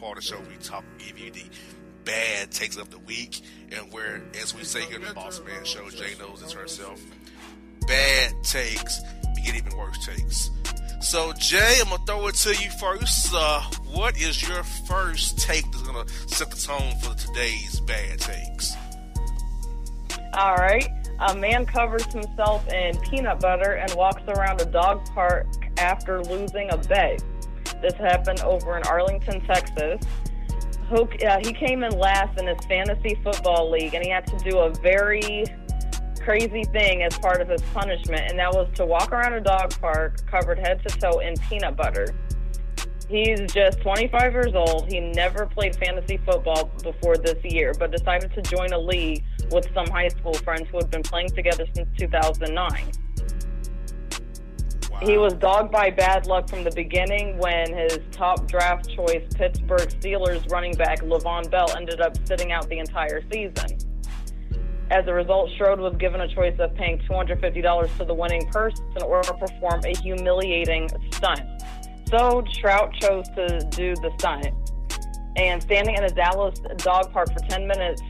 part of the show we talk, give you the bad takes of the week, and where, as we say here in the Boss Man Show, Jay knows this herself. Bad takes we get even worse takes. So, Jay, I'm gonna throw it to you first. Uh, what is your first take that's gonna set the tone for today's bad takes? All right. A man covers himself in peanut butter and walks around a dog park after losing a bet. This happened over in Arlington, Texas. Uh, he came in last in his fantasy football league, and he had to do a very crazy thing as part of his punishment, and that was to walk around a dog park covered head to toe in peanut butter. He's just 25 years old. He never played fantasy football before this year, but decided to join a league with some high school friends who had been playing together since 2009. Wow. He was dogged by bad luck from the beginning when his top draft choice, Pittsburgh Steelers running back Le'Veon Bell, ended up sitting out the entire season. As a result, Strode was given a choice of paying $250 to the winning person or perform a humiliating stunt. So Trout chose to do the stunt. And standing in a Dallas dog park for 10 minutes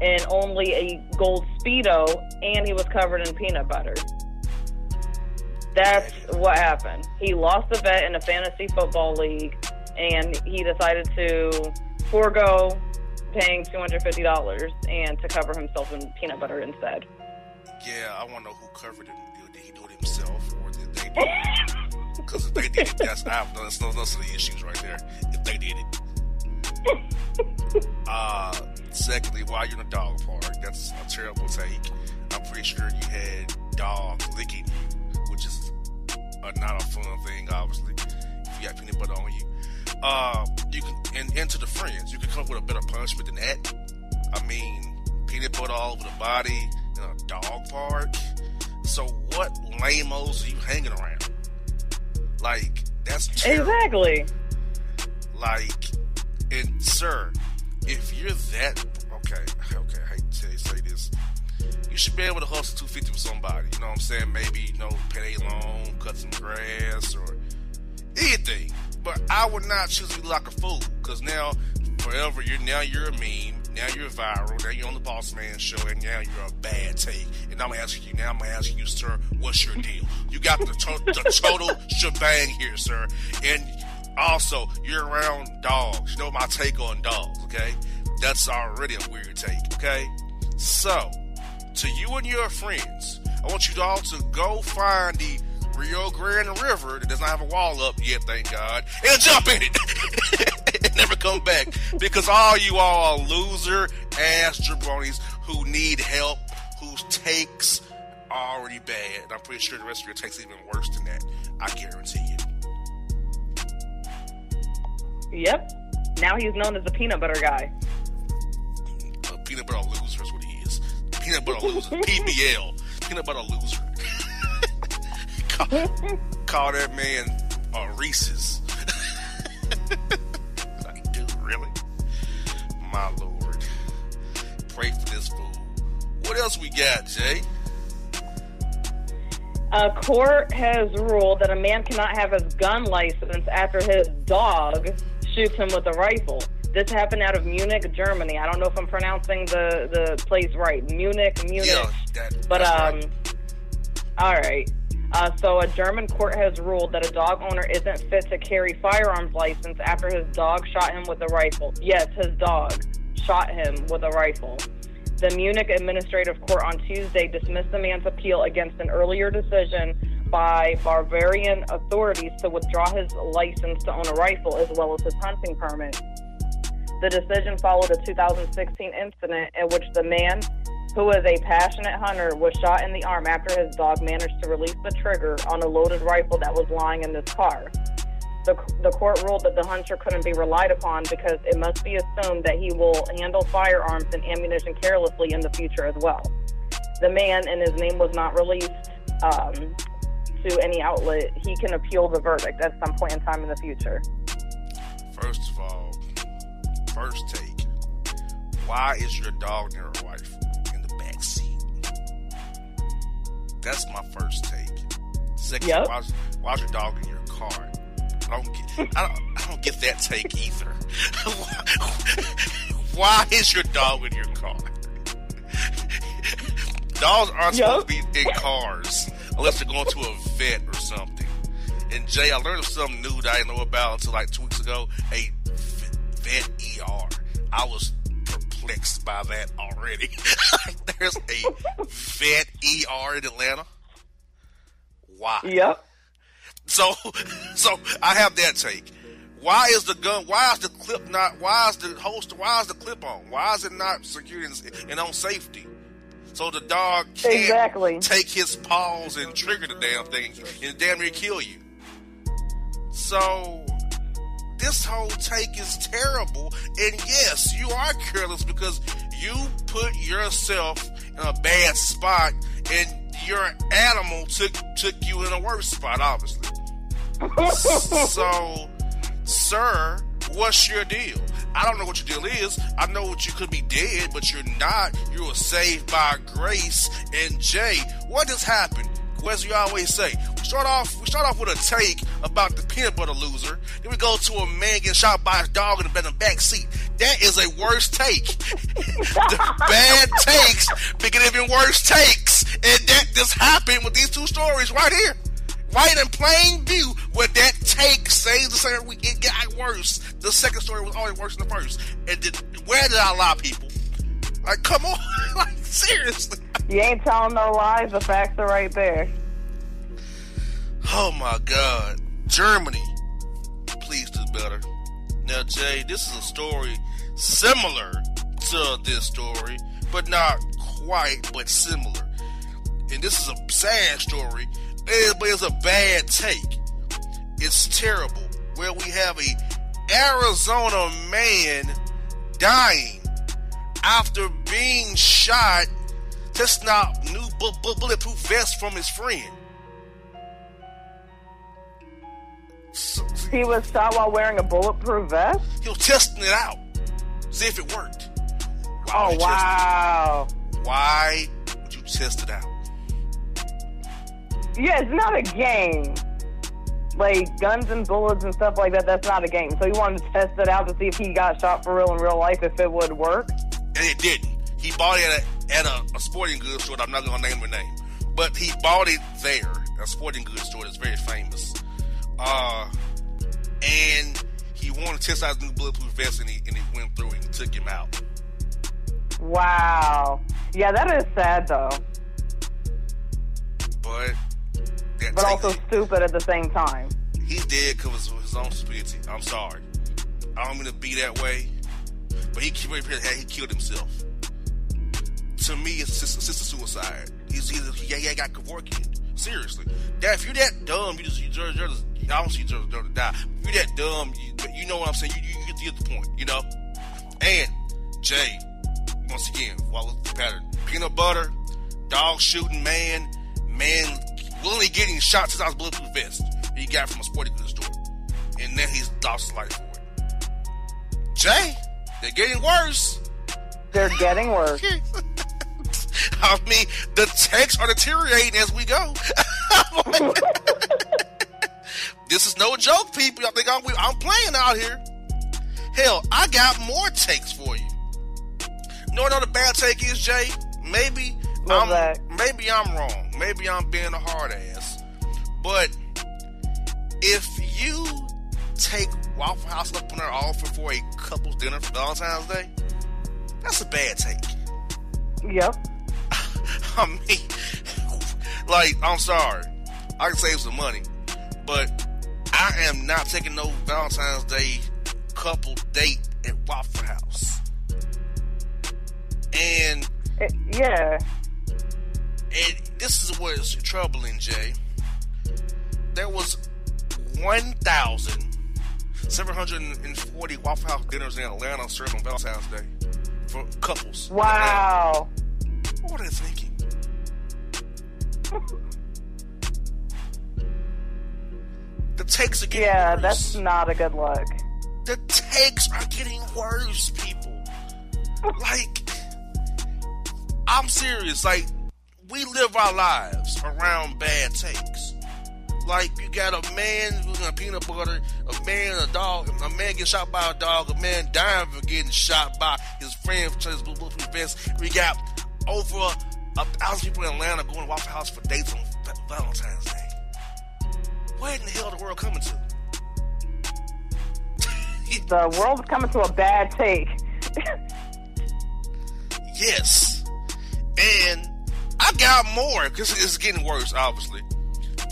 in only a gold Speedo, and he was covered in peanut butter. That's what happened. He lost the bet in a fantasy football league, and he decided to forego paying two hundred fifty dollars and to cover himself in peanut butter instead. Yeah, I want to know who covered it. Did he do it himself, or did they? do it? Because if they did it, that's I have no, that's that's the issues right there. If they did it. uh, secondly, while you're in a dog park, that's a terrible take. I'm pretty sure you had dogs licking you, not a fun thing, obviously. If you got peanut butter on you, uh, you can and, and to the friends, you can come up with a better punishment than that. I mean, peanut butter all over the body in a dog park. So what lamos are you hanging around? Like that's terrible. exactly like, and sir, if you're that okay, okay, I hate to say this, you should be able to hustle two fifty with somebody. You know what I'm saying? Maybe you know, pay a loan, cut some grass, or anything. But I would not choose to be like a fool because now, forever, you're now you're a meme. Now you're viral. Now you're on the Boss Man show, and now you're a bad take. And I'm asking you now. I'm asking you, sir, what's your deal? You got the, to- the total shebang here, sir. And also, you're around dogs. You know my take on dogs. Okay, that's already a weird take. Okay, so to you and your friends, I want you all to go find the Rio Grande River that does not have a wall up yet, thank God, and jump in it and never come back because all you all are loser ass jabronis who need help, whose takes are already bad. And I'm pretty sure the rest of your takes even worse than that. I guarantee you. Yep. Now he's known as the peanut butter guy. A peanut butter loser is what he. Peanut butter loser. PBL. Peanut butter loser call, call that man uh, Reese's. like, dude, really? My lord. Pray for this fool. What else we got, Jay? A court has ruled that a man cannot have his gun license after his dog shoots him with a rifle. This happened out of Munich, Germany. I don't know if I'm pronouncing the, the place right. Munich, Munich. Yeah, that, but um, right. all right. Uh, so, a German court has ruled that a dog owner isn't fit to carry firearms license after his dog shot him with a rifle. Yes, his dog shot him with a rifle. The Munich Administrative Court on Tuesday dismissed the man's appeal against an earlier decision by Bavarian authorities to withdraw his license to own a rifle as well as his hunting permit. The decision followed a 2016 incident in which the man who is a passionate hunter, was shot in the arm after his dog managed to release the trigger on a loaded rifle that was lying in this car. The, the court ruled that the hunter couldn't be relied upon because it must be assumed that he will handle firearms and ammunition carelessly in the future as well. The man, and his name was not released um, to any outlet, he can appeal the verdict at some point in time in the future. First of all, first take, why is your dog near a rifle? In the back seat? That's my first take. Second, Yep. why, is, why your dog in your car? I don't get. I don't, I don't get that take either. why is your dog in your car? Dogs aren't Yep. supposed to be in cars unless they're going to a vet or something. And Jay, I learned something new that I didn't know about until like two weeks ago. A vet ER. I was perplexed by that already. There's a vet ER in Atlanta. Why? Yep. So, so I have that take. Why is the gun? Why is the clip not? Why is the holster? Why is the clip on? Why is it not secured and, and on safety? So the dog can't Exactly. take his paws and trigger the damn thing and damn near kill you. So this whole take is terrible. And yes, you are careless because you put yourself in a bad spot and your animal took took you in a worse spot, obviously. so, sir, what's your deal? I don't know what your deal is. I know what you could be dead, but you're not. You were saved by grace. And Jay, what has happened? As you always say, we start off we start off with a take about the peanut butter loser. Then we go to a man getting shot by his dog in the back seat. That is a worse take. the bad takes become even worse takes, and that just happened with these two stories right here, right in plain view. Where that take says the same it got worse. The second story was always worse than the first. And did, where did I lie, people? Like, come on, like seriously. You ain't telling no lies. The facts are right there. Oh my God. Germany. Please do better. Now, Jay, this is a story similar to this story, but not quite, but similar. And this is a sad story, eh, but it's a bad take. It's terrible. Where we have a Arizona man dying after being shot, testing out new bu- bu- bulletproof vest from his friend. So- He was shot while wearing a bulletproof vest. he was testing it out, see if it worked. Why Oh would you test wow. Why would you test it out? Yeah, it's not a game. Like guns and bullets and stuff like that. That's not a game. So he wanted to test it out to see if he got shot for real in real life, if it would work. And it didn't. He bought it at a, at a, a sporting goods store. that I'm not going to name the name, but he bought it there, a sporting goods store that's very famous. Uh, and he wanted to test out his new bulletproof vest, and he and he went through it and took him out. Wow. Yeah, that is sad though, But that but also stupid at the same time. he did because of his own stupidity. I'm sorry. I don't mean to be that way, but he he, killed himself. To me, it's a suicide. He's either he, he got Kevorkian. Seriously, that if you're that dumb, you just you just, you're just I don't see you deserve to die. If you're that dumb, you, you know what I'm saying. You, you, you get the point, you know. And Jay, once again, follow the pattern. Peanut butter, dog shooting man, man willingly getting shot since I was bulletproof vest he got from a sporting goods store. And then he's lost his life for it. Jay, they're getting worse. They're getting worse. I mean, the texts are deteriorating as we go. this is no joke, people. I think I'm, I'm playing out here. Hell, I got more takes for you. You know what another bad take is, Jay? Maybe What's I'm that? maybe I'm wrong. Maybe I'm being a hard ass. But if you take Waffle House up on their offer for a couple's dinner for Valentine's Day, that's a bad take. Yep. I mean, like, I'm sorry. I can save some money, but I am not taking no Valentine's Day couple date at Waffle House. And, It- yeah. and this is what is troubling, Jay. There was 1,740 Waffle House dinners in Atlanta served on Valentine's Day for couples. Wow. What are they thinking? The takes are getting Yeah, worse. that's not a good look. the takes are getting worse, people. like, I'm serious. Like, we live our lives around bad takes. Like you got a man with a peanut butter, a man, a dog, a man getting shot by a dog, a man dying for getting shot by his friend for his bulletproof vest. We got over a thousand people in Atlanta going to Waffle House for dates on Valentine's Day. Where in the hell the world coming to? the world's coming to a bad take. yes, and I got more because it's getting worse. Obviously,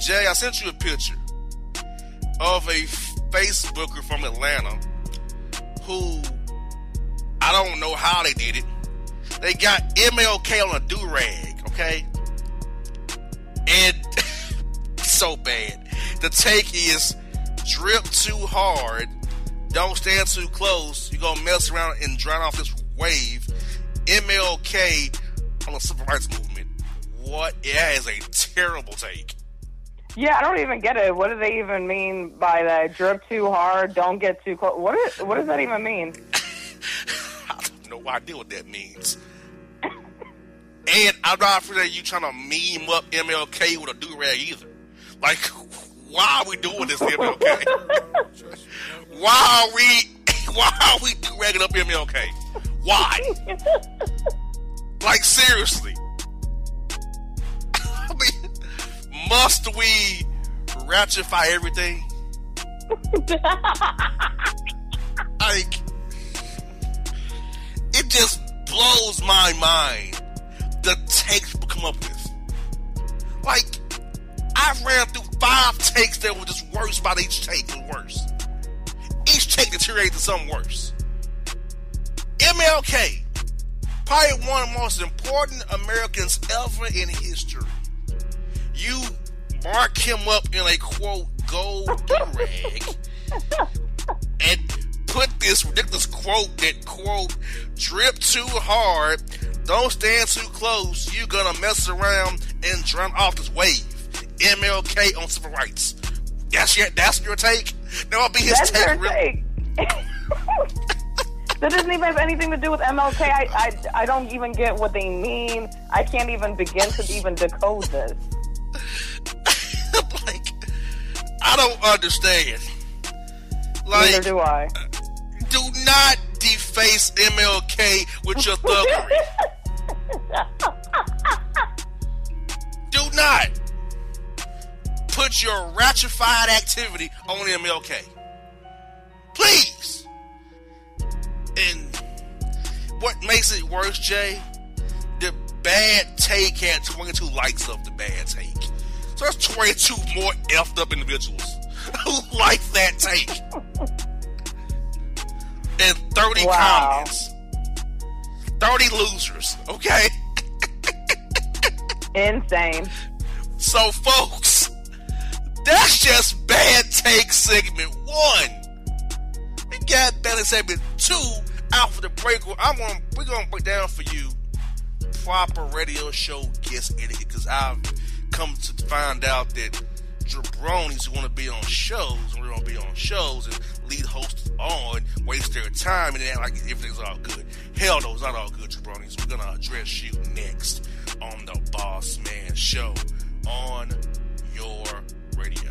Jay, I sent you a picture of a Facebooker from Atlanta who I don't know how they did it. They got MLK on a do rag, okay? And so bad. The take is drip too hard, don't stand too close. You're gonna mess around and drown off this wave. MLK on the civil rights movement. What? That is a terrible take. Yeah, I don't even get it. What do they even mean by that? Drip too hard, don't get too close. What is, what does that even mean? I have no idea what that means. and I'm not afraid that you trying to meme up MLK with a do rag either. Like, why are we doing this, MLK? why are we? Why are we do ragging up MLK? Why? like seriously. I mean, must we ratify everything? like, it just blows my mind the takes people come up with. Like, I ran through five takes that were just worse about each take and worse. Each take deteriorated to something worse. MLK, probably one of the most important Americans ever in history. You mark him up in a quote gold rag and put this ridiculous quote that quote drip too hard, don't stand too close, you're gonna mess around and drown off this wave. MLK on civil rights. That's your that's your take. That will be his That's take. their take. that doesn't even have anything to do with MLK. I, I, I don't even get what they mean. I can't even begin to even decode this. like, I don't understand. Neither Like, do I. do not deface MLK with your thuggery. do not put your ratified activity on MLK. Please. And what makes it worse, Jay? The bad take had 22 likes of the bad take. So that's 22 more effed up individuals who like that take. And 30 Wow. comments. 30 losers, okay? Insane. So, folks, that's just bad take segment one. We got bad segment two out for the break. I'm gonna we're gonna break down for you proper radio show guest etiquette because I've come to find out that jabronis want to be on shows and we're gonna be on shows and lead hosts on waste their time and act like everything's all good. Hell no, it's not all good, jabronis. We're gonna address you next on the Boss Man Show on your radio.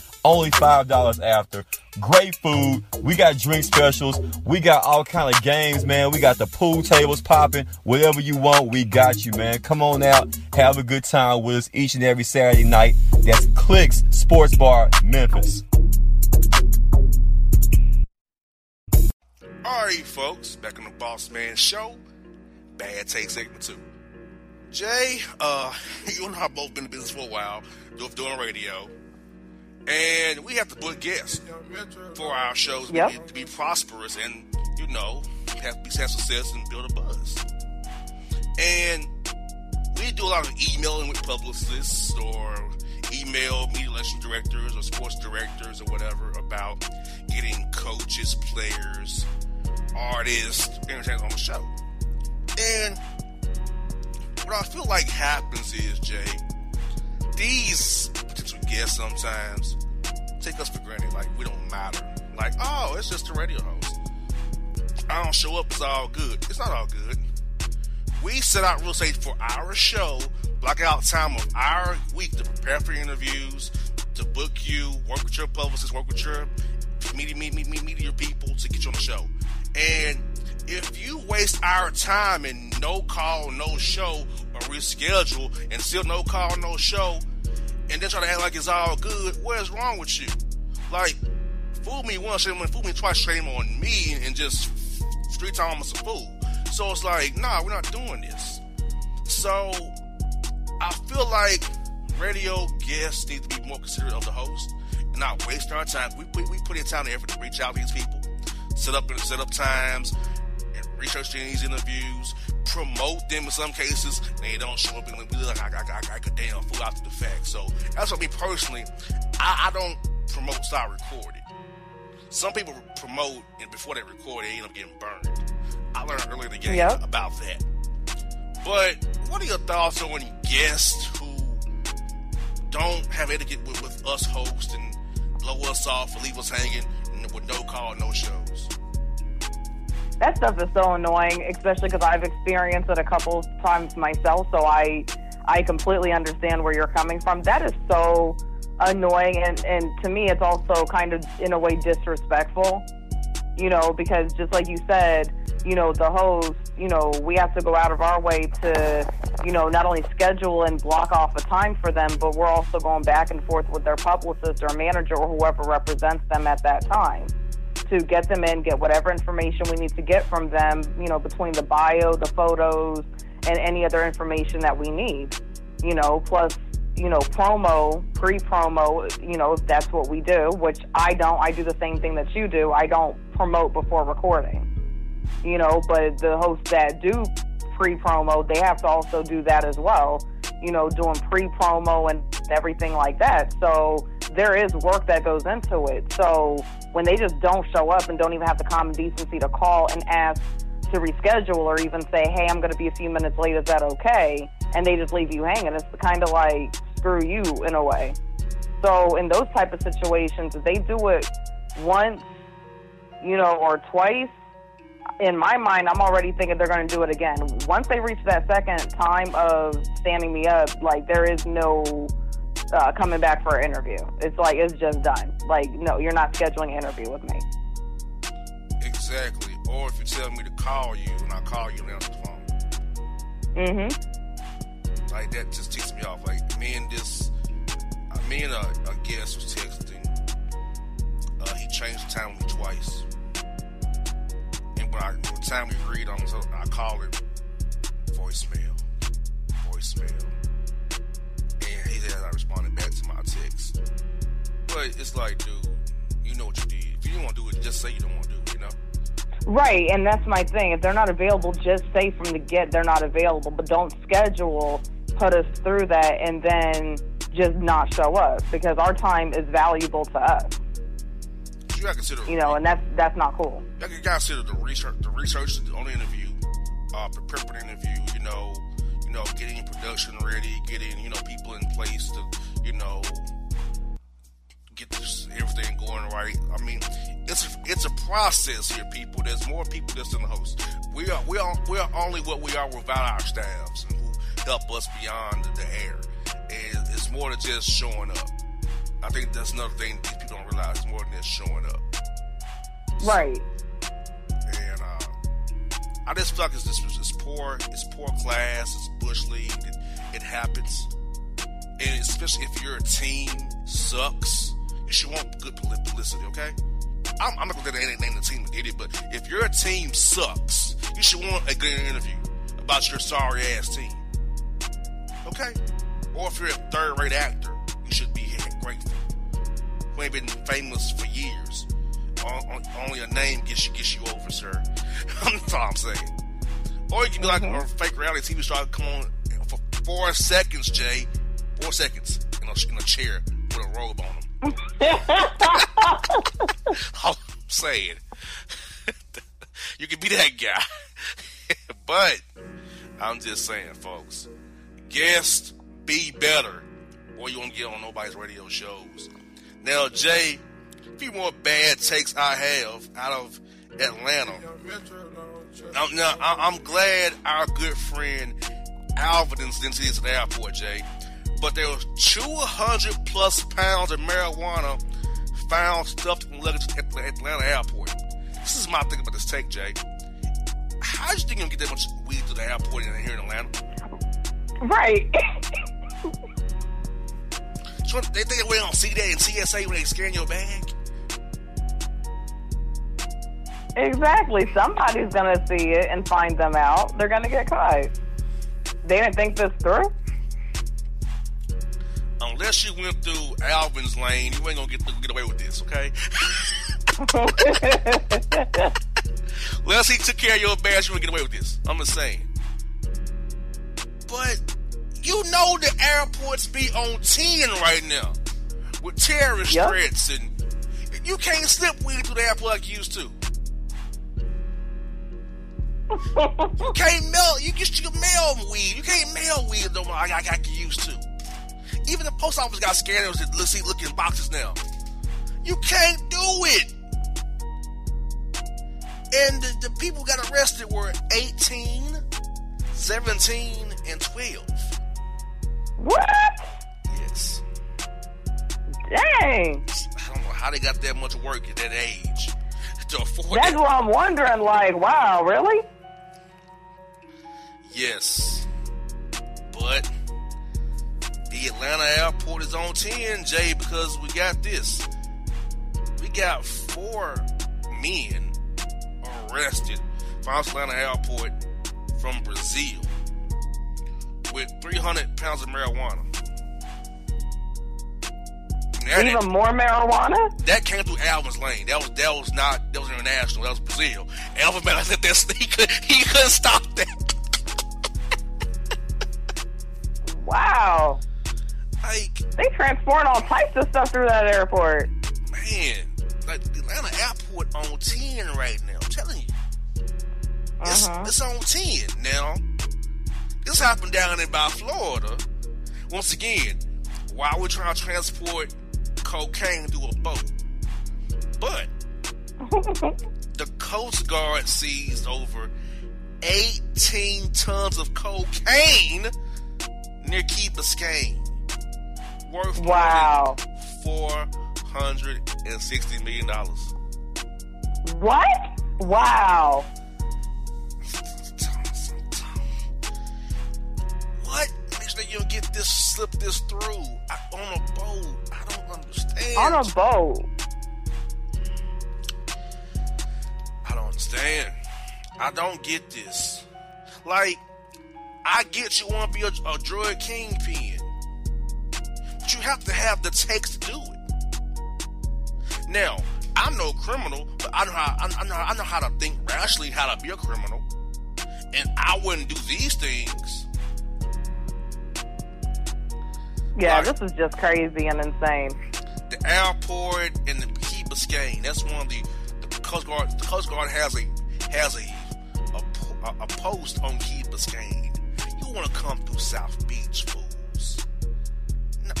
only five dollars after. Great food. We got drink specials. We got all kind of games, man. We got the pool tables popping. Whatever you want, we got you, man. Come on out, have a good time with us each and every Saturday night. That's Clicks Sports Bar, Memphis. All right, folks, back on the Boss Man Show. Bad Take segment two. Jay, uh, you and I have both been in business for a while, doing radio and we have to book guests for our shows yep. to, be, to, be, prosperous and you know have be have success and build a buzz. And we do a lot of emailing with publicists or email media production directors or sports directors or whatever about getting coaches, players, artists, entertainers on the show. And what I feel like happens is, Jay, these sometimes take us for granted. Like, we don't matter. Like, oh, it's just a radio host. I don't show up, it's all good. It's not all good. We set out real estate for our show, block out time of our week to prepare for interviews, to book you, work with your publicist, work with your media, media, media, media people to get you on the show. And if you waste our time and no call, no show, or reschedule, and still no call, no show, and then try to act like it's all good, what is wrong with you? Like, fool me once, shame on fool me twice, shame on me, and just street time I'm a fool. So it's like, nah, we're not doing this. So I feel like radio guests need to be more considerate of the host and not waste our time. We, we, we put in time and effort to reach out to these people, set up set up times, research these interviews, promote them in some cases. They don't show up and we look like I, I, I, I could damn fool after the fact. So that's what me personally, I, I don't promote start recording. Some people promote and before they record, they end up getting burned. I learned earlier in the game Yep. about that. But what are your thoughts on guests who don't have etiquette with, with us hosts and blow us off or leave us hanging with no call, no shows? That stuff is so annoying, especially because I've experienced it a couple times myself. So I, I completely understand where you're coming from. That is so annoying, and and to me, it's also kind of in a way disrespectful. You know, because just like you said, you know, the host, you know, we have to go out of our way to, you know, not only schedule and block off a time for them, but we're also going back and forth with their publicist or manager or whoever represents them at that time to get them in, get whatever information we need to get from them, you know, between the bio, the photos, and any other information that we need, you know, plus, you know, promo, pre promo, you know, if that's what we do, which I don't. I do the same thing that you do. I don't promote before recording, you know, but the hosts that do pre promo, they have to also do that as well, you know, doing pre promo and everything like that. So there is work that goes into it. So when they just don't show up and don't even have the common decency to call and ask to reschedule or even say, hey, I'm going to be a few minutes late, is that okay? And they just leave you hanging. It's kind of like screw you in a way. So in those type of situations, if they do it once, you know, or twice, in my mind, I'm already thinking they're going to do it again. Once they reach that second time of standing me up, like there is no uh, coming back for an interview. It's like it's just done. Like no, you're not scheduling an interview with me. Exactly. Or if you tell me to call you and I call you and answer the phone. Mm-hmm. Like that just ticks me off. Like me and this, uh, me and a, a guest was texting. Uh, he changed the time with me twice. And when I, when the time we agreed on, so I called him voicemail, voicemail, he said I responded back to my text. But it's like, dude, you know what you did. If you didn't want to do it, just say you don't want to do it. You know. Right, and that's my thing. If they're not available, just say from the get they're not available. But don't schedule, put us through that, and then just not show up because our time is valuable to us. You gotta consider. You know, and that's that's not cool. You gotta consider the research, the research on the interview, uh, prepare for the interview. You know, you know, getting production ready, getting you know people in place to, you know, get this, everything going right. I mean, it's it's a process here, people. There's more people just than the host. We are we are we are only what we are without our staffs and who help us beyond the air. And it's more than just showing up. I think that's another thing these people don't realize. It's more than just showing up. Right. And uh, I just feel like it's, it's, it's poor. It's poor class. It's bush league. It, it happens. And especially if your team sucks, you should want good publicity. Okay. I'm, I'm not gonna name, the team idiot, but if your team sucks, you should want a good interview about your sorry ass team. Okay. Or if you're a third rate actor, you should be grateful. Who ain't been famous for years. On- on- Only a name gets you gets you over, sir. That's all I'm saying. Or you can be like mm-hmm. a fake reality TV star. Come on for four seconds, Jay. Four seconds in a, in a chair with with a robe on him. I'm saying, you can be that guy, but I'm just saying, folks, guest be better, or you won't get on nobody's radio shows. Now, Jay, a few more bad takes I have out of Atlanta. Now, now I- I'm glad our good friend Alvin didn't see this at the airport, Jay. But there was 200 plus pounds of marijuana found stuffed in luggage at the Atlanta airport. This is my thing about this take, Jay. How do you think you're gonna get that much weed to the airport in here in Atlanta? Right. So they think we don't see that in TSA when they scan your bag? Exactly. Somebody's gonna see it and find them out. They're gonna get caught. They didn't think this through. Unless you went through Alvin's lane, you ain't gonna get get away with this, okay? Unless he took care of your bags, you wouldn't get away with this. I'm just saying. But you know the airports be on 10 right now with terrorist Yep. threats and you can't slip weed through the airport like you used to. You can't mail. You used to mail weed. You can't mail weed no more I you used to. Even the post office got scanners that look, see looking boxes now. You can't do it. And the, the people got arrested were 18, 17, and 12. What? Yes. Dang. I don't know how they got that much work at that age That's it. what I'm wondering. Like, wow, really? Yes. But the Atlanta airport is on 10, Jay, because we got this. We got four men arrested from Atlanta airport from Brazil with 300 pounds of marijuana. That- Even more marijuana? that came through Alvin's lane. That was that was not that was international. That was Brazil. Alvin man, I said that he could he couldn't stop that. Wow. Like They transport all types of stuff through that airport. man, like the Atlanta airport on ten right now. I'm telling you, it's Uh-huh. it's on ten now. This happened down in by Florida. Once again, while we're trying to transport cocaine through a boat, but the Coast Guard seized over 18 tons of cocaine near Key Biscayne, worth Wow. 460 million dollars. What? Wow. What? Make sure you don't get this, slip this through I, on a boat. I don't understand. On a boat. I don't understand. I don't get this. Like, I get you want to be a, a drug kingpin, but you have to have the takes to do it. Now, I'm no criminal, but I know how I, know I know how to think rationally, how to be a criminal, and I wouldn't do these things. Yeah, this is just crazy and insane. the airport and the Key Biscayne. That's one of the the Coast Guard. The Coast Guard has a has a, a, a post on Key Biscayne. You want to come through South Beach, fools?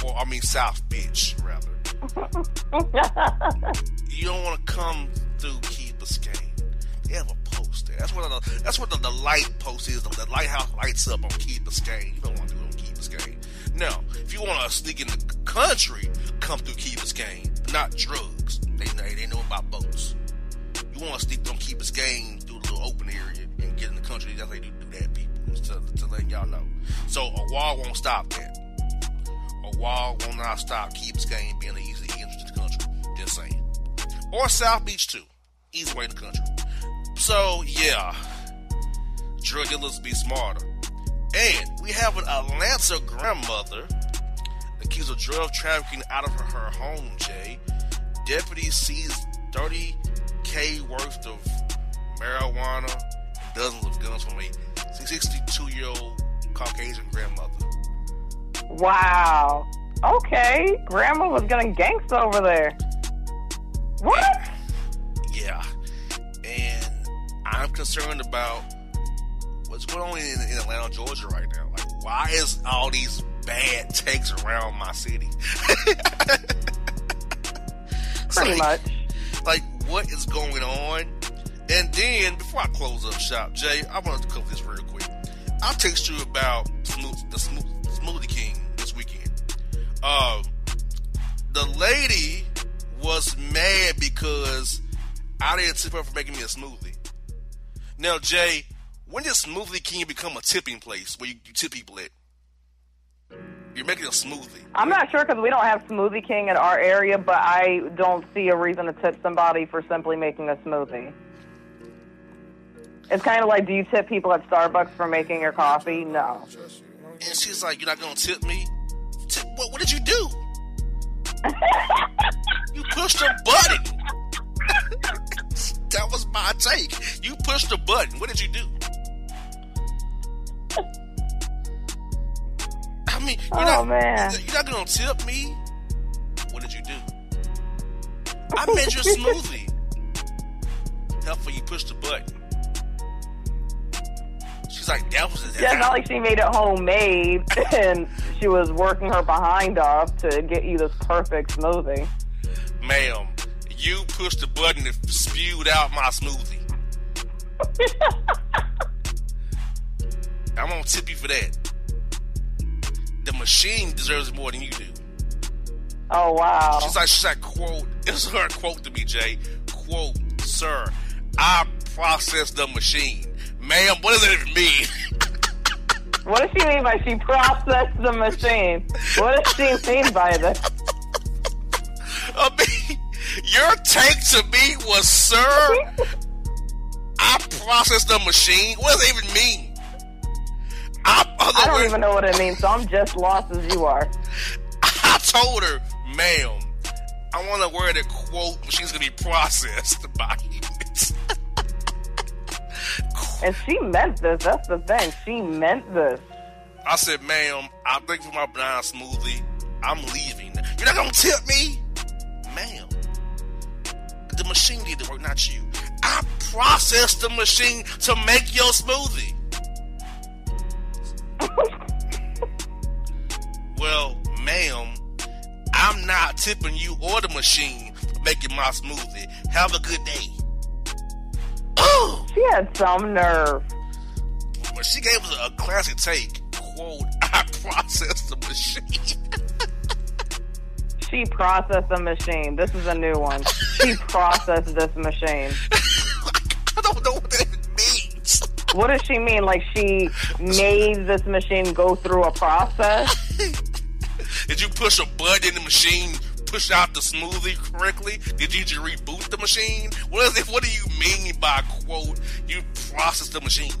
Or I mean South Beach, rather. you don't want to come through Key Biscayne. They have a post there. That's what the that's what the, the light post is. The, the lighthouse lights up on Key Biscayne. You don't want to do it on Key Biscayne. Now, if you want to sneak in the country, come through Key Biscayne, not drugs. They they, they know about boats. You want to sneak on Key Biscayne through the little open area and get in the country. That's how they do that, people. To, to let y'all know. So a wall won't stop that. A wall will not stop Key Biscayne being an easy entrance to the country. Just saying. Or South Beach too. Easy way in the country. So yeah, drug dealers be smarter. And we have an Atlanta grandmother accused of drug trafficking out of her, her home, Jay. Deputies seized 30K worth of marijuana and dozens of guns from a 62 year old Caucasian grandmother. Wow. Okay, Grandma was getting gangsta over there. What? Yeah, and I'm concerned about what's going on in, in Atlanta, Georgia right now. Like, why is all these bad takes around my city? Pretty much. Like, what is going on? And then, before I close up shop, Jay, I want to cover this real quick. I'll text you about the Smooth, Smoothie King this weekend. Uh, the lady was mad because I didn't tip her for making me a smoothie. Now, Jay, when did Smoothie King become a tipping place where you, you tip people at? You're making a smoothie. I'm not sure because we don't have Smoothie King in our area, but I don't see a reason to tip somebody for simply making a smoothie. It's kind of like, do you tip people at Starbucks for making your coffee? No. And she's like, "You're not gonna tip me? Tip, what? What did you do? you pushed a button. that was my take. You pushed a button. What did you do? I mean, you're Oh, not, man. you're not gonna tip me. What did you do? I made your smoothie. Helpful, you pushed the button. Like, that was Yeah, not like she made it homemade and she was working her behind off to get you this perfect smoothie. ma'am, you pushed the button that spewed out my smoothie. I'm gonna tip you for that. The machine deserves more than you do. Oh wow. She's like, she's like, quote, it's her quote to me, Jay. Quote, sir, I process the machine. Ma'am, what does that even mean? What does she mean by she processed the machine? What does she mean by this? I mean, your take to me was, sir, I processed the machine. What does that even mean? I, I don't even know what it means, so I'm just lost as you are. I told her, ma'am, I want to wear the quote machine's gonna be processed by humans. And she meant this. That's the thing. She meant this. I said, ma'am, I thank for my banana smoothie. I'm leaving. You're not gonna tip me? Ma'am. The machine did the work, not you. I processed the machine to make your smoothie. well, ma'am, I'm not tipping you or the machine for making my smoothie. Have a good day. She had some nerve. But she gave us a, a classic take. Quote, I processed the machine. She processed the machine. This is a new one. She processed this machine. I don't know what that means. What does she mean? Like she made this machine go through a process? Did you push a button in the machine, push out the smoothie correctly? Did you just reboot the machine? What is it? What do you mean by quote? You process the machine?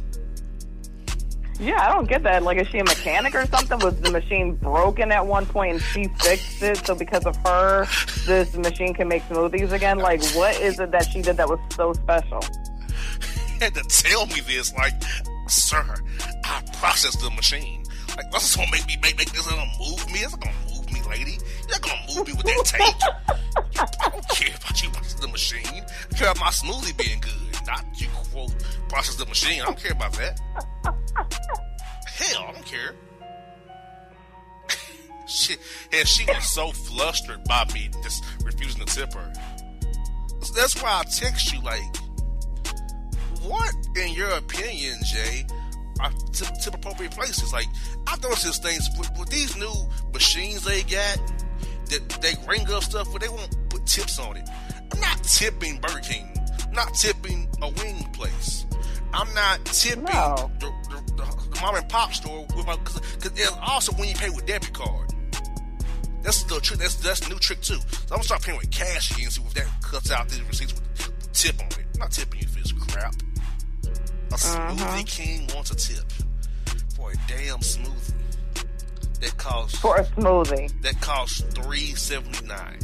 Yeah, I don't get that. Like, is she a mechanic or something? Was the machine broken at one point and she fixed it? So because of her, this machine can make smoothies again? Like, what is it that she did that was so special? You had to tell me this, like, sir, I processed the machine. Like, what's this gonna make me make, make this gonna move me? It's gonna move me, lady. You're not gonna move me with that tape. I don't care about you processing the machine. I care about my smoothie being good, not you quote process the machine. I don't care about that. Hell, I don't care. Shit, and she was so flustered by me just refusing to tip her. So that's why I text you like, what, in your opinion, Jay, tip, tip appropriate places? Like, I've noticed these things with, with these new machines they got that they ring up stuff, but they won't put tips on it. I'm not tipping Burger King. I'm not tipping a wing place. I'm not tipping No. the, the, the, the mom and pop store with my because also when you pay with debit card. That's the trick. That's that's the new trick too. So I'm gonna start paying with cash again. See if that cuts out these receipts with tip on it. I'm not tipping you for this crap. A smoothie uh-huh. king wants a tip for a damn smoothie that costs For a smoothie. that costs three seventy nine.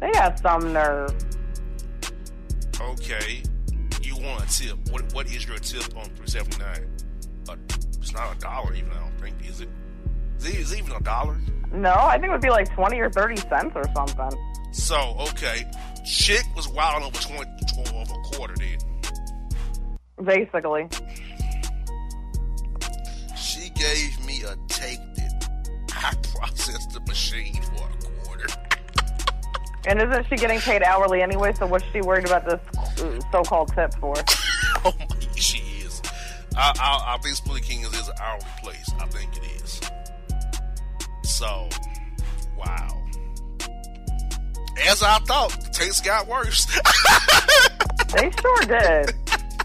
They have some nerve. Okay, you want a tip? What what is your tip on three seventy nine? It's not a dollar even. I don't think is it? Is it even a dollar? No, I think it would be like 20 or 30 cents or something. So, okay. Chick was wild over 20, 12 a quarter then. Basically. She gave me a take that I processed the machine for a quarter. And isn't she getting paid hourly anyway? So what's she worried about this uh, so-called tip for? oh my, she is. I, I, I think Smoothie King is, is an hourly place. I think it is. So, wow. As I thought, the taste got worse. they sure did.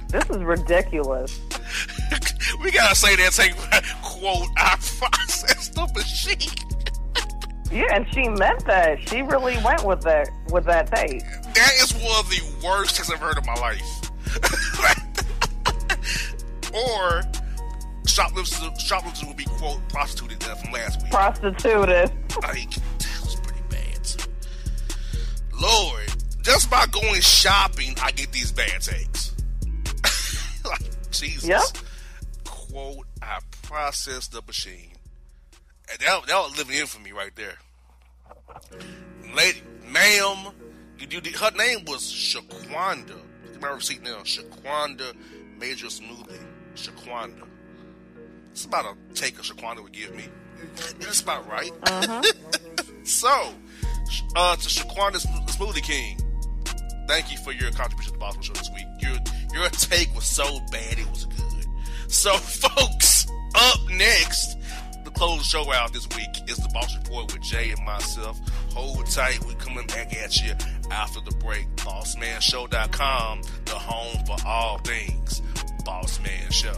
This is ridiculous. we gotta say that take quote I processed the machine. Yeah, and she meant that. She really went with that with that date. That is one of the worst things I've heard in my life. or shoplifters, shoplifters will be quote prostituted uh, from last week. Prostituted. Like that was pretty bad. Lord, just by going shopping, I get these bad takes. Jesus. Yep. Quote: I processed the machine. And that, that was living infamy right there. Lady, ma'am, you, you, her name was Shaquanda. My receipt now, Shaquanda Major Smoothie. Shaquanda. It's about a take a Shaquanda would give me. That's about right. Uh-huh. so, uh, to Shaquanda Smoothie King, thank you for your contribution to the Bossman Show this week. Your your take was so bad it was good. So, folks, up next, the close show out this week is the Boss Report with Jay and myself. Hold tight, we coming back at you after the break. BossManShow.com, the home for all things Boss Man Show.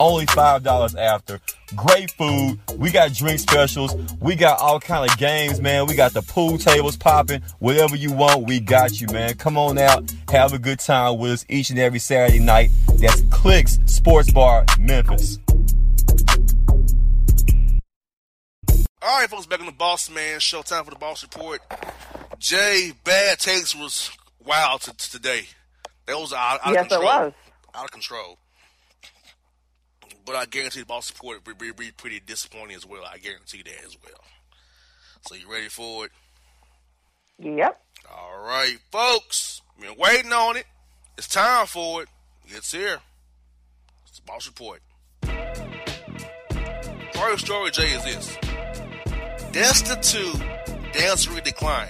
Only $5 after. Great food. We got drink specials. We got all kind of games, man. We got the pool tables popping. Whatever you want, we got you, man. Come on out. Have a good time with us each and every Saturday night. That's Clicks Sports Bar, Memphis. All right, folks, back on the Boss Man Show. Time for the Boss Report. Jay, bad takes was wild to, to today. That was out, out Yes, of it was. Out of control. But I guarantee the Boss Report will be, be pretty disappointing as well. I guarantee that as well. So you ready for it? Yep. All right, folks. Been waiting on it. It's time for it. It's here. It's the Boss Report. First story, Jay, is this. Destitute dancer decline.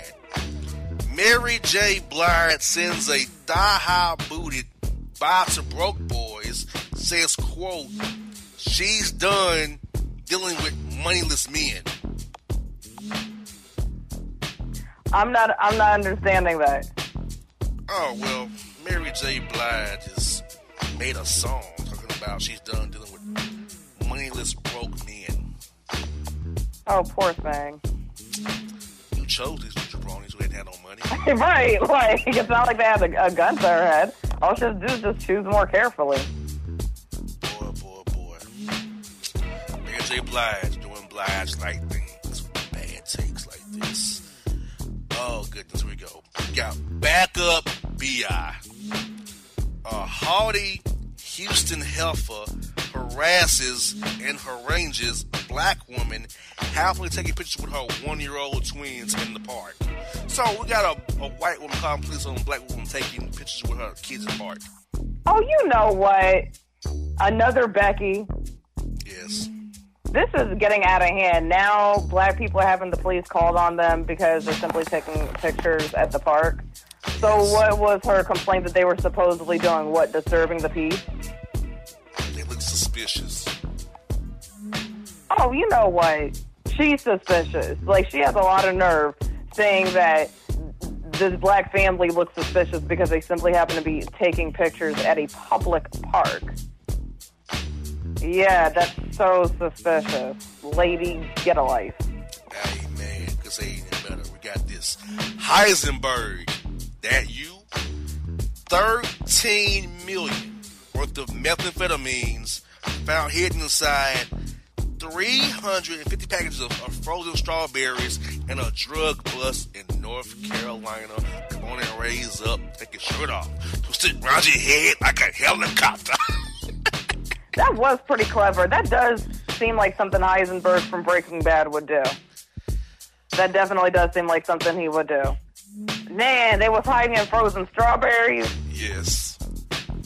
Mary J. Blige sends a thigh-high booted bye to broke boys. Says, quote, she's done dealing with moneyless men. I'm not. I'm not understanding that. Oh well, Mary J. Blige has made a song talking about she's done dealing with moneyless broke men. Oh, poor thing. You chose these jabronis who hadn't had no money. right. Like it's not like they had a, a gun to their head. All she has to do is just choose more carefully. Mary J. Blige doing Blige like things, bad takes like this. Oh goodness, here we go. We got backup Bi. A haughty Houston heifer harasses and haranges a black woman happily taking pictures with her one-year-old twins in the park. So we got a, a white woman calling police on a black woman taking pictures with her kids in the park. Oh, you know what? Another Becky. Yes. This is getting out of hand. Now, black people are having the police called on them because they're simply taking pictures at the park. So, what was her complaint that they were supposedly doing? What, disturbing the peace? They look suspicious. Oh, you know what? She's suspicious. Like, she has a lot of nerve saying that this black family looks suspicious because they simply happen to be taking pictures at a public park. Yeah, that's so suspicious. Lady, get a life. Hey man, cause they ain't better. We got this Heisenberg. That you? Thirteen million worth of methamphetamines found hidden inside 350 packages of, of frozen strawberries and a drug bust in North Carolina. Come on and raise up, take your shirt off, twist it around your head like a helicopter. That was pretty clever. That does seem like something Heisenberg from Breaking Bad would do. That definitely does seem like something he would do. Man, they was hiding in frozen strawberries. yes.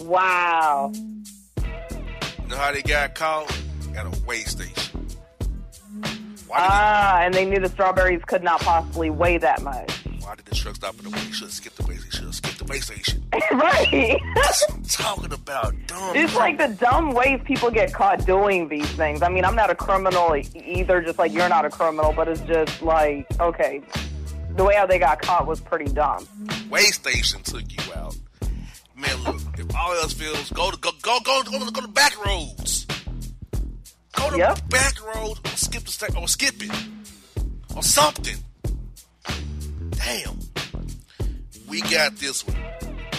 Wow. You know how they got caught? At a weigh station. Ah, and they knew the strawberries could not possibly weigh that much. Why did the truck stop at the weigh? Should have skipped the weigh station. Should have skipped the station. right. That's what I'm talking about. Dumb. It's like the dumb ways people get caught doing these things. I mean, I'm not a criminal either, just like you're not a criminal, but it's just like, okay, the way how they got caught was pretty dumb. Weigh station took you out. Man, look, if all else fails, go to go go go go to, go to back roads. Go to back road or skip the sta- or skip it or something. Damn, we got this one.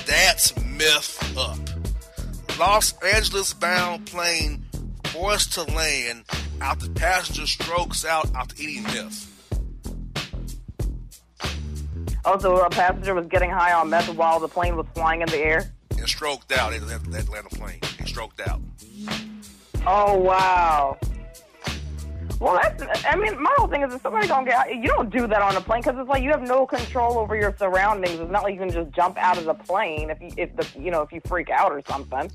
That's myth up. Los Angeles bound plane forced to land after passenger strokes out after eating meth. Oh, also, a passenger was getting high on meth while the plane was flying in the air. and stroked out at that that Atlanta plane. He stroked out. Oh wow. Well, that's. I mean, my whole thing is if somebody don't get, you don't do that on a plane because it's like you have no control over your surroundings. It's not like you can just jump out of the plane if you, if the, you know, if you freak out or something.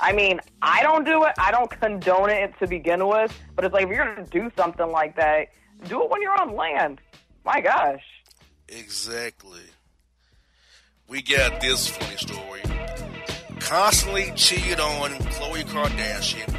I mean, I don't do it. I don't condone it to begin with. But it's like if you're gonna do something like that, do it when you're on land. My gosh. Exactly. We got this funny story. Constantly cheated on Khloe Kardashian,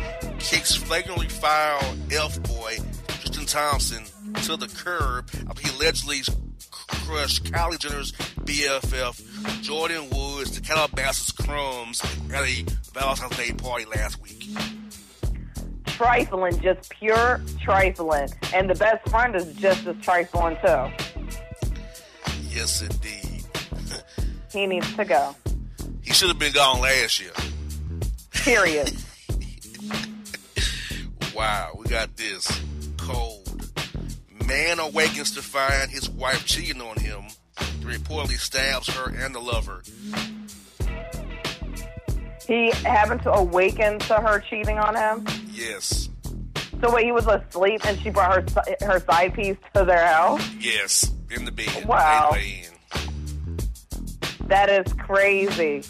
kicks flagrantly foul elf boy Tristan Thompson to the curb after he allegedly crushed Kylie Jenner's BFF Jordyn Woods to Calabasas crumbs at a Valentine's Day party last week. Trifling, just pure trifling. And the best friend is just as trifling too. Yes, indeed. He needs to go. He should have been gone last year. Period. Wow, we got this. Cold. Man awakens to find his wife cheating on him. He reportedly stabs her and the lover. He happened to awaken to her cheating on him. Yes. So wait, he was asleep and she brought her her side piece to their house. Yes. In the bed. Wow. They lay in. That is crazy.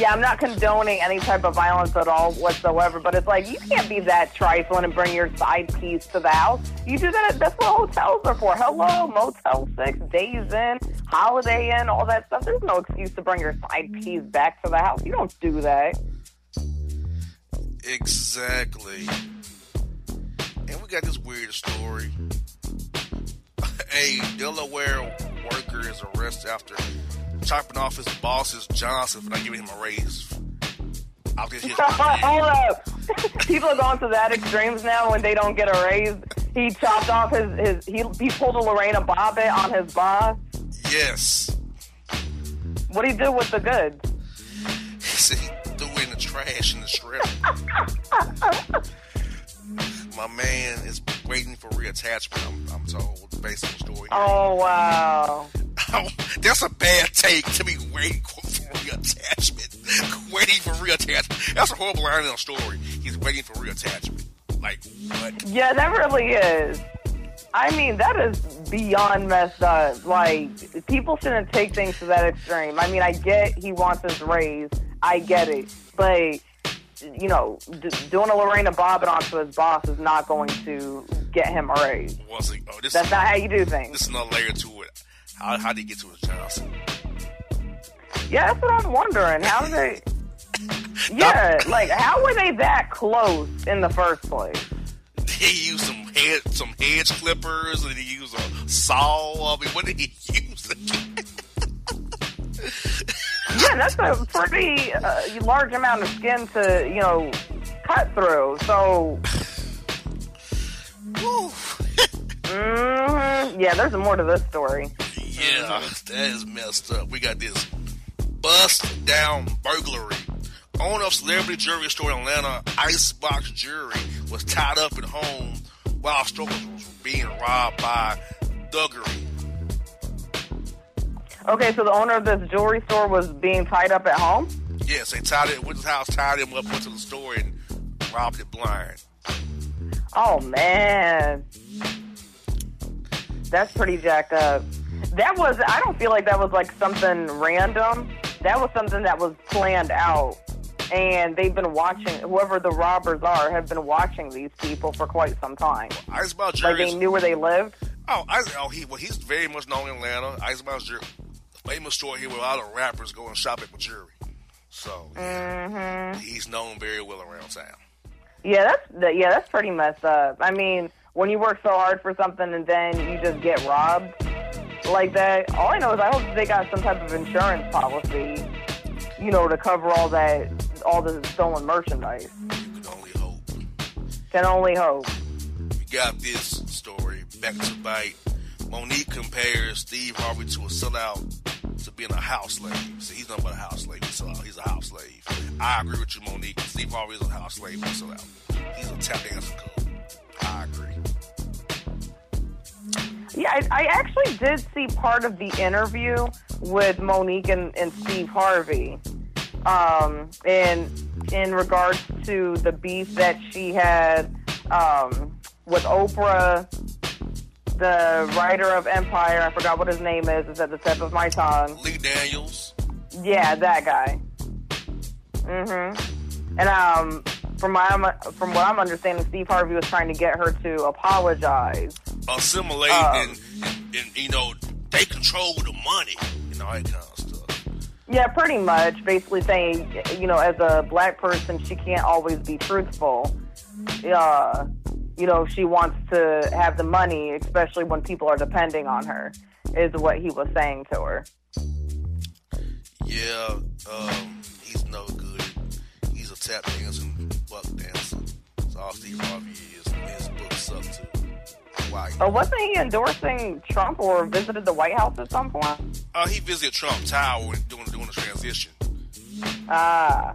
Yeah, I'm not condoning any type of violence at all whatsoever, but it's like you can't be that trifling and bring your side piece to the house. You do that. At that's what hotels are for. Hello, Motel Six, Days Inn, Holiday Inn, all that stuff. There's no excuse to bring your side piece back to the house. You don't do that. Exactly. And we got this weird story. A Delaware worker is arrested after chopping off his boss's Johnson for not giving him a raise. After his Hold up. People are going to that extremes now when they don't get a raise. He chopped off his, his he, he pulled a Lorena Bobbitt on his boss. Yes. What do you do with the goods? He said he threw it in the trash in the strip. My man is waiting for reattachment, I'm, I'm told, based on the story. Oh wow. That's a bad take to be waiting for reattachment. waiting for reattachment. That's a horrible line in the story. He's waiting for reattachment. Like, what? Yeah, that really is. I mean, that is beyond messed up. Like, people shouldn't take things to that extreme. I mean, I get he wants his raise. I get it. But, you know, d- doing a Lorena Bobbitt onto his boss is not going to get him a raise. Was it? Oh, this That's is not how you do things. This is another layer to it. How how did he get to his Johnson? Yeah, that's what I'm wondering. How did they... Yeah, like, how were they that close in the first place? He used some head some hedge clippers and he used a saw. I mean, what did he use? Yeah, that's a pretty uh, large amount of skin to, you know, cut through. So, hmm yeah, there's more to this story. Yeah, that is messed up. We got this bust down burglary. owner of Celebrity Jewelry Store in Atlanta, Icebox Jewelry, was tied up at home while strokers was being robbed by thuggery. Okay, so the owner of this jewelry store was being tied up at home. Yes, they tied it, went to his house, tied him up, went to the store, and robbed it blind. Oh man, that's pretty jacked up. That was. I don't feel like that was like something random. That was something that was planned out, and they've been watching. Whoever the robbers are have been watching these people for quite some time. Icebox Like Jewelry. they knew where they lived. Oh, I, oh, he well, he's very much known in Atlanta. Icebox Jewelry, famous store here where a lot of rappers go and shop at with jewelry. So hmm he's known very well around town. Yeah, that's that, yeah, that's pretty messed up. I mean, when you work so hard for something and then you just get robbed like that. All I know is I hope they got some type of insurance policy, you know, to cover all that, all the stolen merchandise. Can only hope. Can only hope. We got this story back to bite. Mo'Nique compares Steve Harvey to a sellout to being a house slave. See, he's not but a house slave. He's a, he's a house slave. I agree with you, Mo'Nique. Steve Harvey is a house slave. He's a sellout. He's a tap dancer. cool. I agree. Yeah, I, I actually did see part of the interview with Mo'Nique and, and Steve Harvey, um, in in regards to the beef that she had um, with Oprah, the writer of Empire. I forgot what his name is. It's at the tip of my tongue. Lee Daniels. Yeah, that guy. Mm-hmm. And um, from my from what I'm understanding, Steve Harvey was trying to get her to apologize. Assimilate Um, and, and, and, you know, they control the money and all that kind of stuff. Yeah, pretty much. Basically saying, you know, as a black person, she can't always be truthful. Uh, you know, she wants to have the money, especially when people are depending on her, is what he was saying to her. Yeah, um, he's no good. He's a tap dancing buck dancer. That's all Steve Harvey is. His book suck too. Uh, wasn't he endorsing Trump or visited the White House at some point? Uh, he visited Trump Tower doing doing the transition. Ah,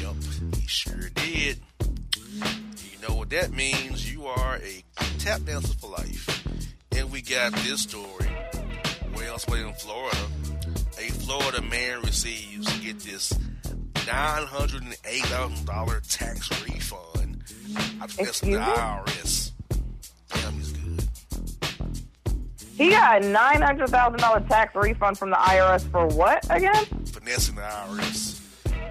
Yep, he sure did. You know what that means? You are a tap dancer for life. And we got this story. Where else but in Florida? A Florida man receives, get this, $908,000 tax refund. I think that's the? IRS. He got a nine hundred thousand dollar tax refund from the IRS for what again? Finessing the IRS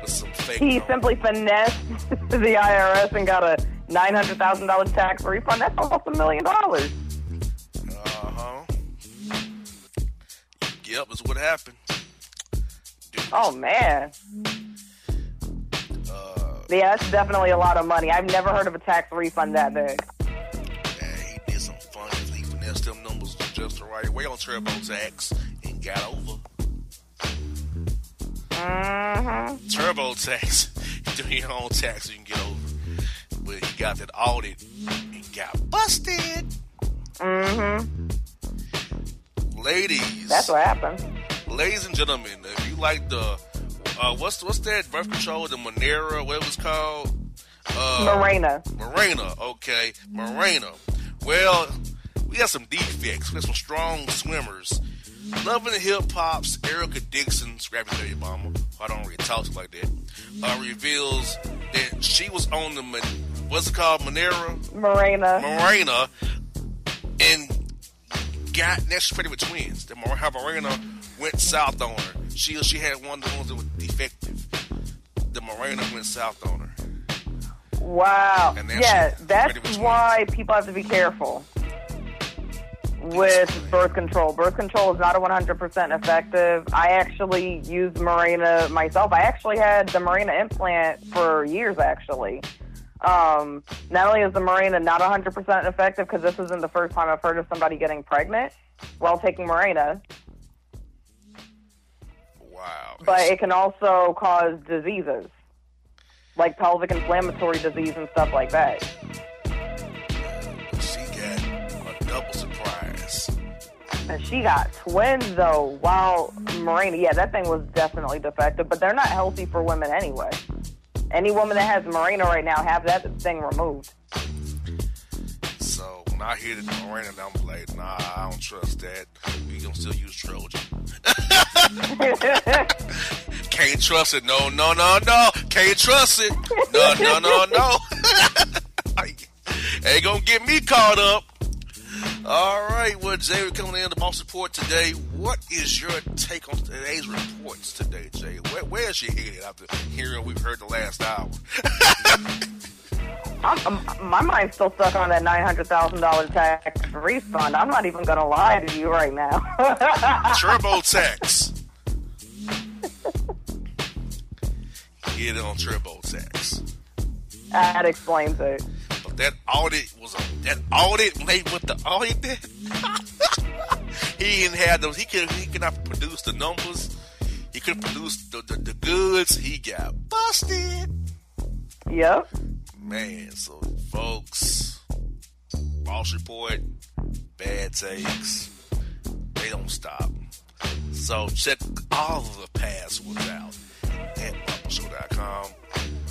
with some fake. He simply finessed the IRS and got a nine hundred thousand dollar tax refund. That's almost a million dollars. Uh-huh. Yep, that's what happened. Oh man. Uh, Yeah, that's definitely a lot of money. I've never heard of a tax refund that big. Just the right way on TurboTax and got over. Mm-hmm. TurboTax, do your own tax, you can get over. But he got that audit and got busted. Mm-hmm. Ladies, That's what happened. ladies and gentlemen, if you like the uh, what's what's that birth control, the Monera, what it was called? Uh, Morena. Morena, okay, Morena. Well, we got some defects. We got some strong swimmers. Loving the hip hop's Erica Dixon, Scrappy Mama, who I don't really talk to like that, uh, reveals that she was on the what's it called, Monera, Morena. Morena, and got next pregnant with twins. The how Morena went south on her. She she had one of the ones that was defective. The Morena went south on her. Wow. Yeah, that's why people have to be careful with birth control. Birth control is not a 100% effective. I actually used Mirena myself. I actually had the Mirena implant for years, actually. Um, not only is the Mirena not 100% effective, because this isn't the first time I've heard of somebody getting pregnant while taking Mirena, Wow. but it can also cause diseases, like pelvic inflammatory disease and stuff like that. She got a double. And she got twins though. While Marina, yeah, that thing was definitely defective, but they're not healthy for women anyway. Any woman that has Marina right now have that thing removed. So when I hear the Miranda, I'm like, nah, I don't trust that. We gonna still use Trojan. Can't trust it. No, no, no, no. Can't trust it. No, no, no, no. Ain't gonna get me caught up. All right, well, Jay, we're coming in the boss report today. What is your take on today's reports today, Jay? Where, where's your head after hearing we've heard the last hour? I'm, I'm, my mind's still stuck on that nine hundred thousand dollars tax refund. I'm not even gonna lie to you right now. TurboTax. Get it on TurboTax. that explains it. That audit was a that audit made with the audit he didn't have those. He could he could not produce the numbers. He couldn't produce the, the, the goods. He got busted. Yep. Man, so folks, Boss Report, bad takes, they don't stop. So check all of the past ones out at PapaShow.com.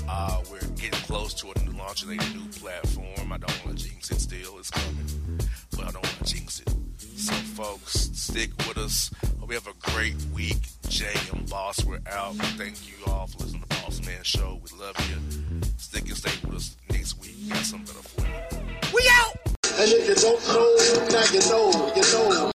Uh, we're getting close to a new launching a new platform. I don't want to jinx it still. It's coming. But I don't want to jinx it. So folks, stick with us. Hope we have a great week. Jay and Boss, we're out. Thank you all for listening to Boss Man Show. We love you. Stick and stay with us next week. We got something better for you. We out! And if you don't know, now you know, you know.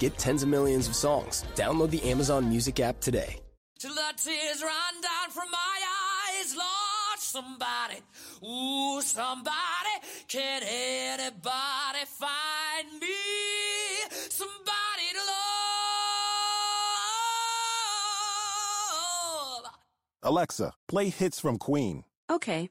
Get tens of millions of songs. Download the Amazon Music app today. Till the tears run down from my eyes, Lord, somebody, ooh, somebody, can anybody find me? Somebody to love. Alexa, play hits from Queen. Okay.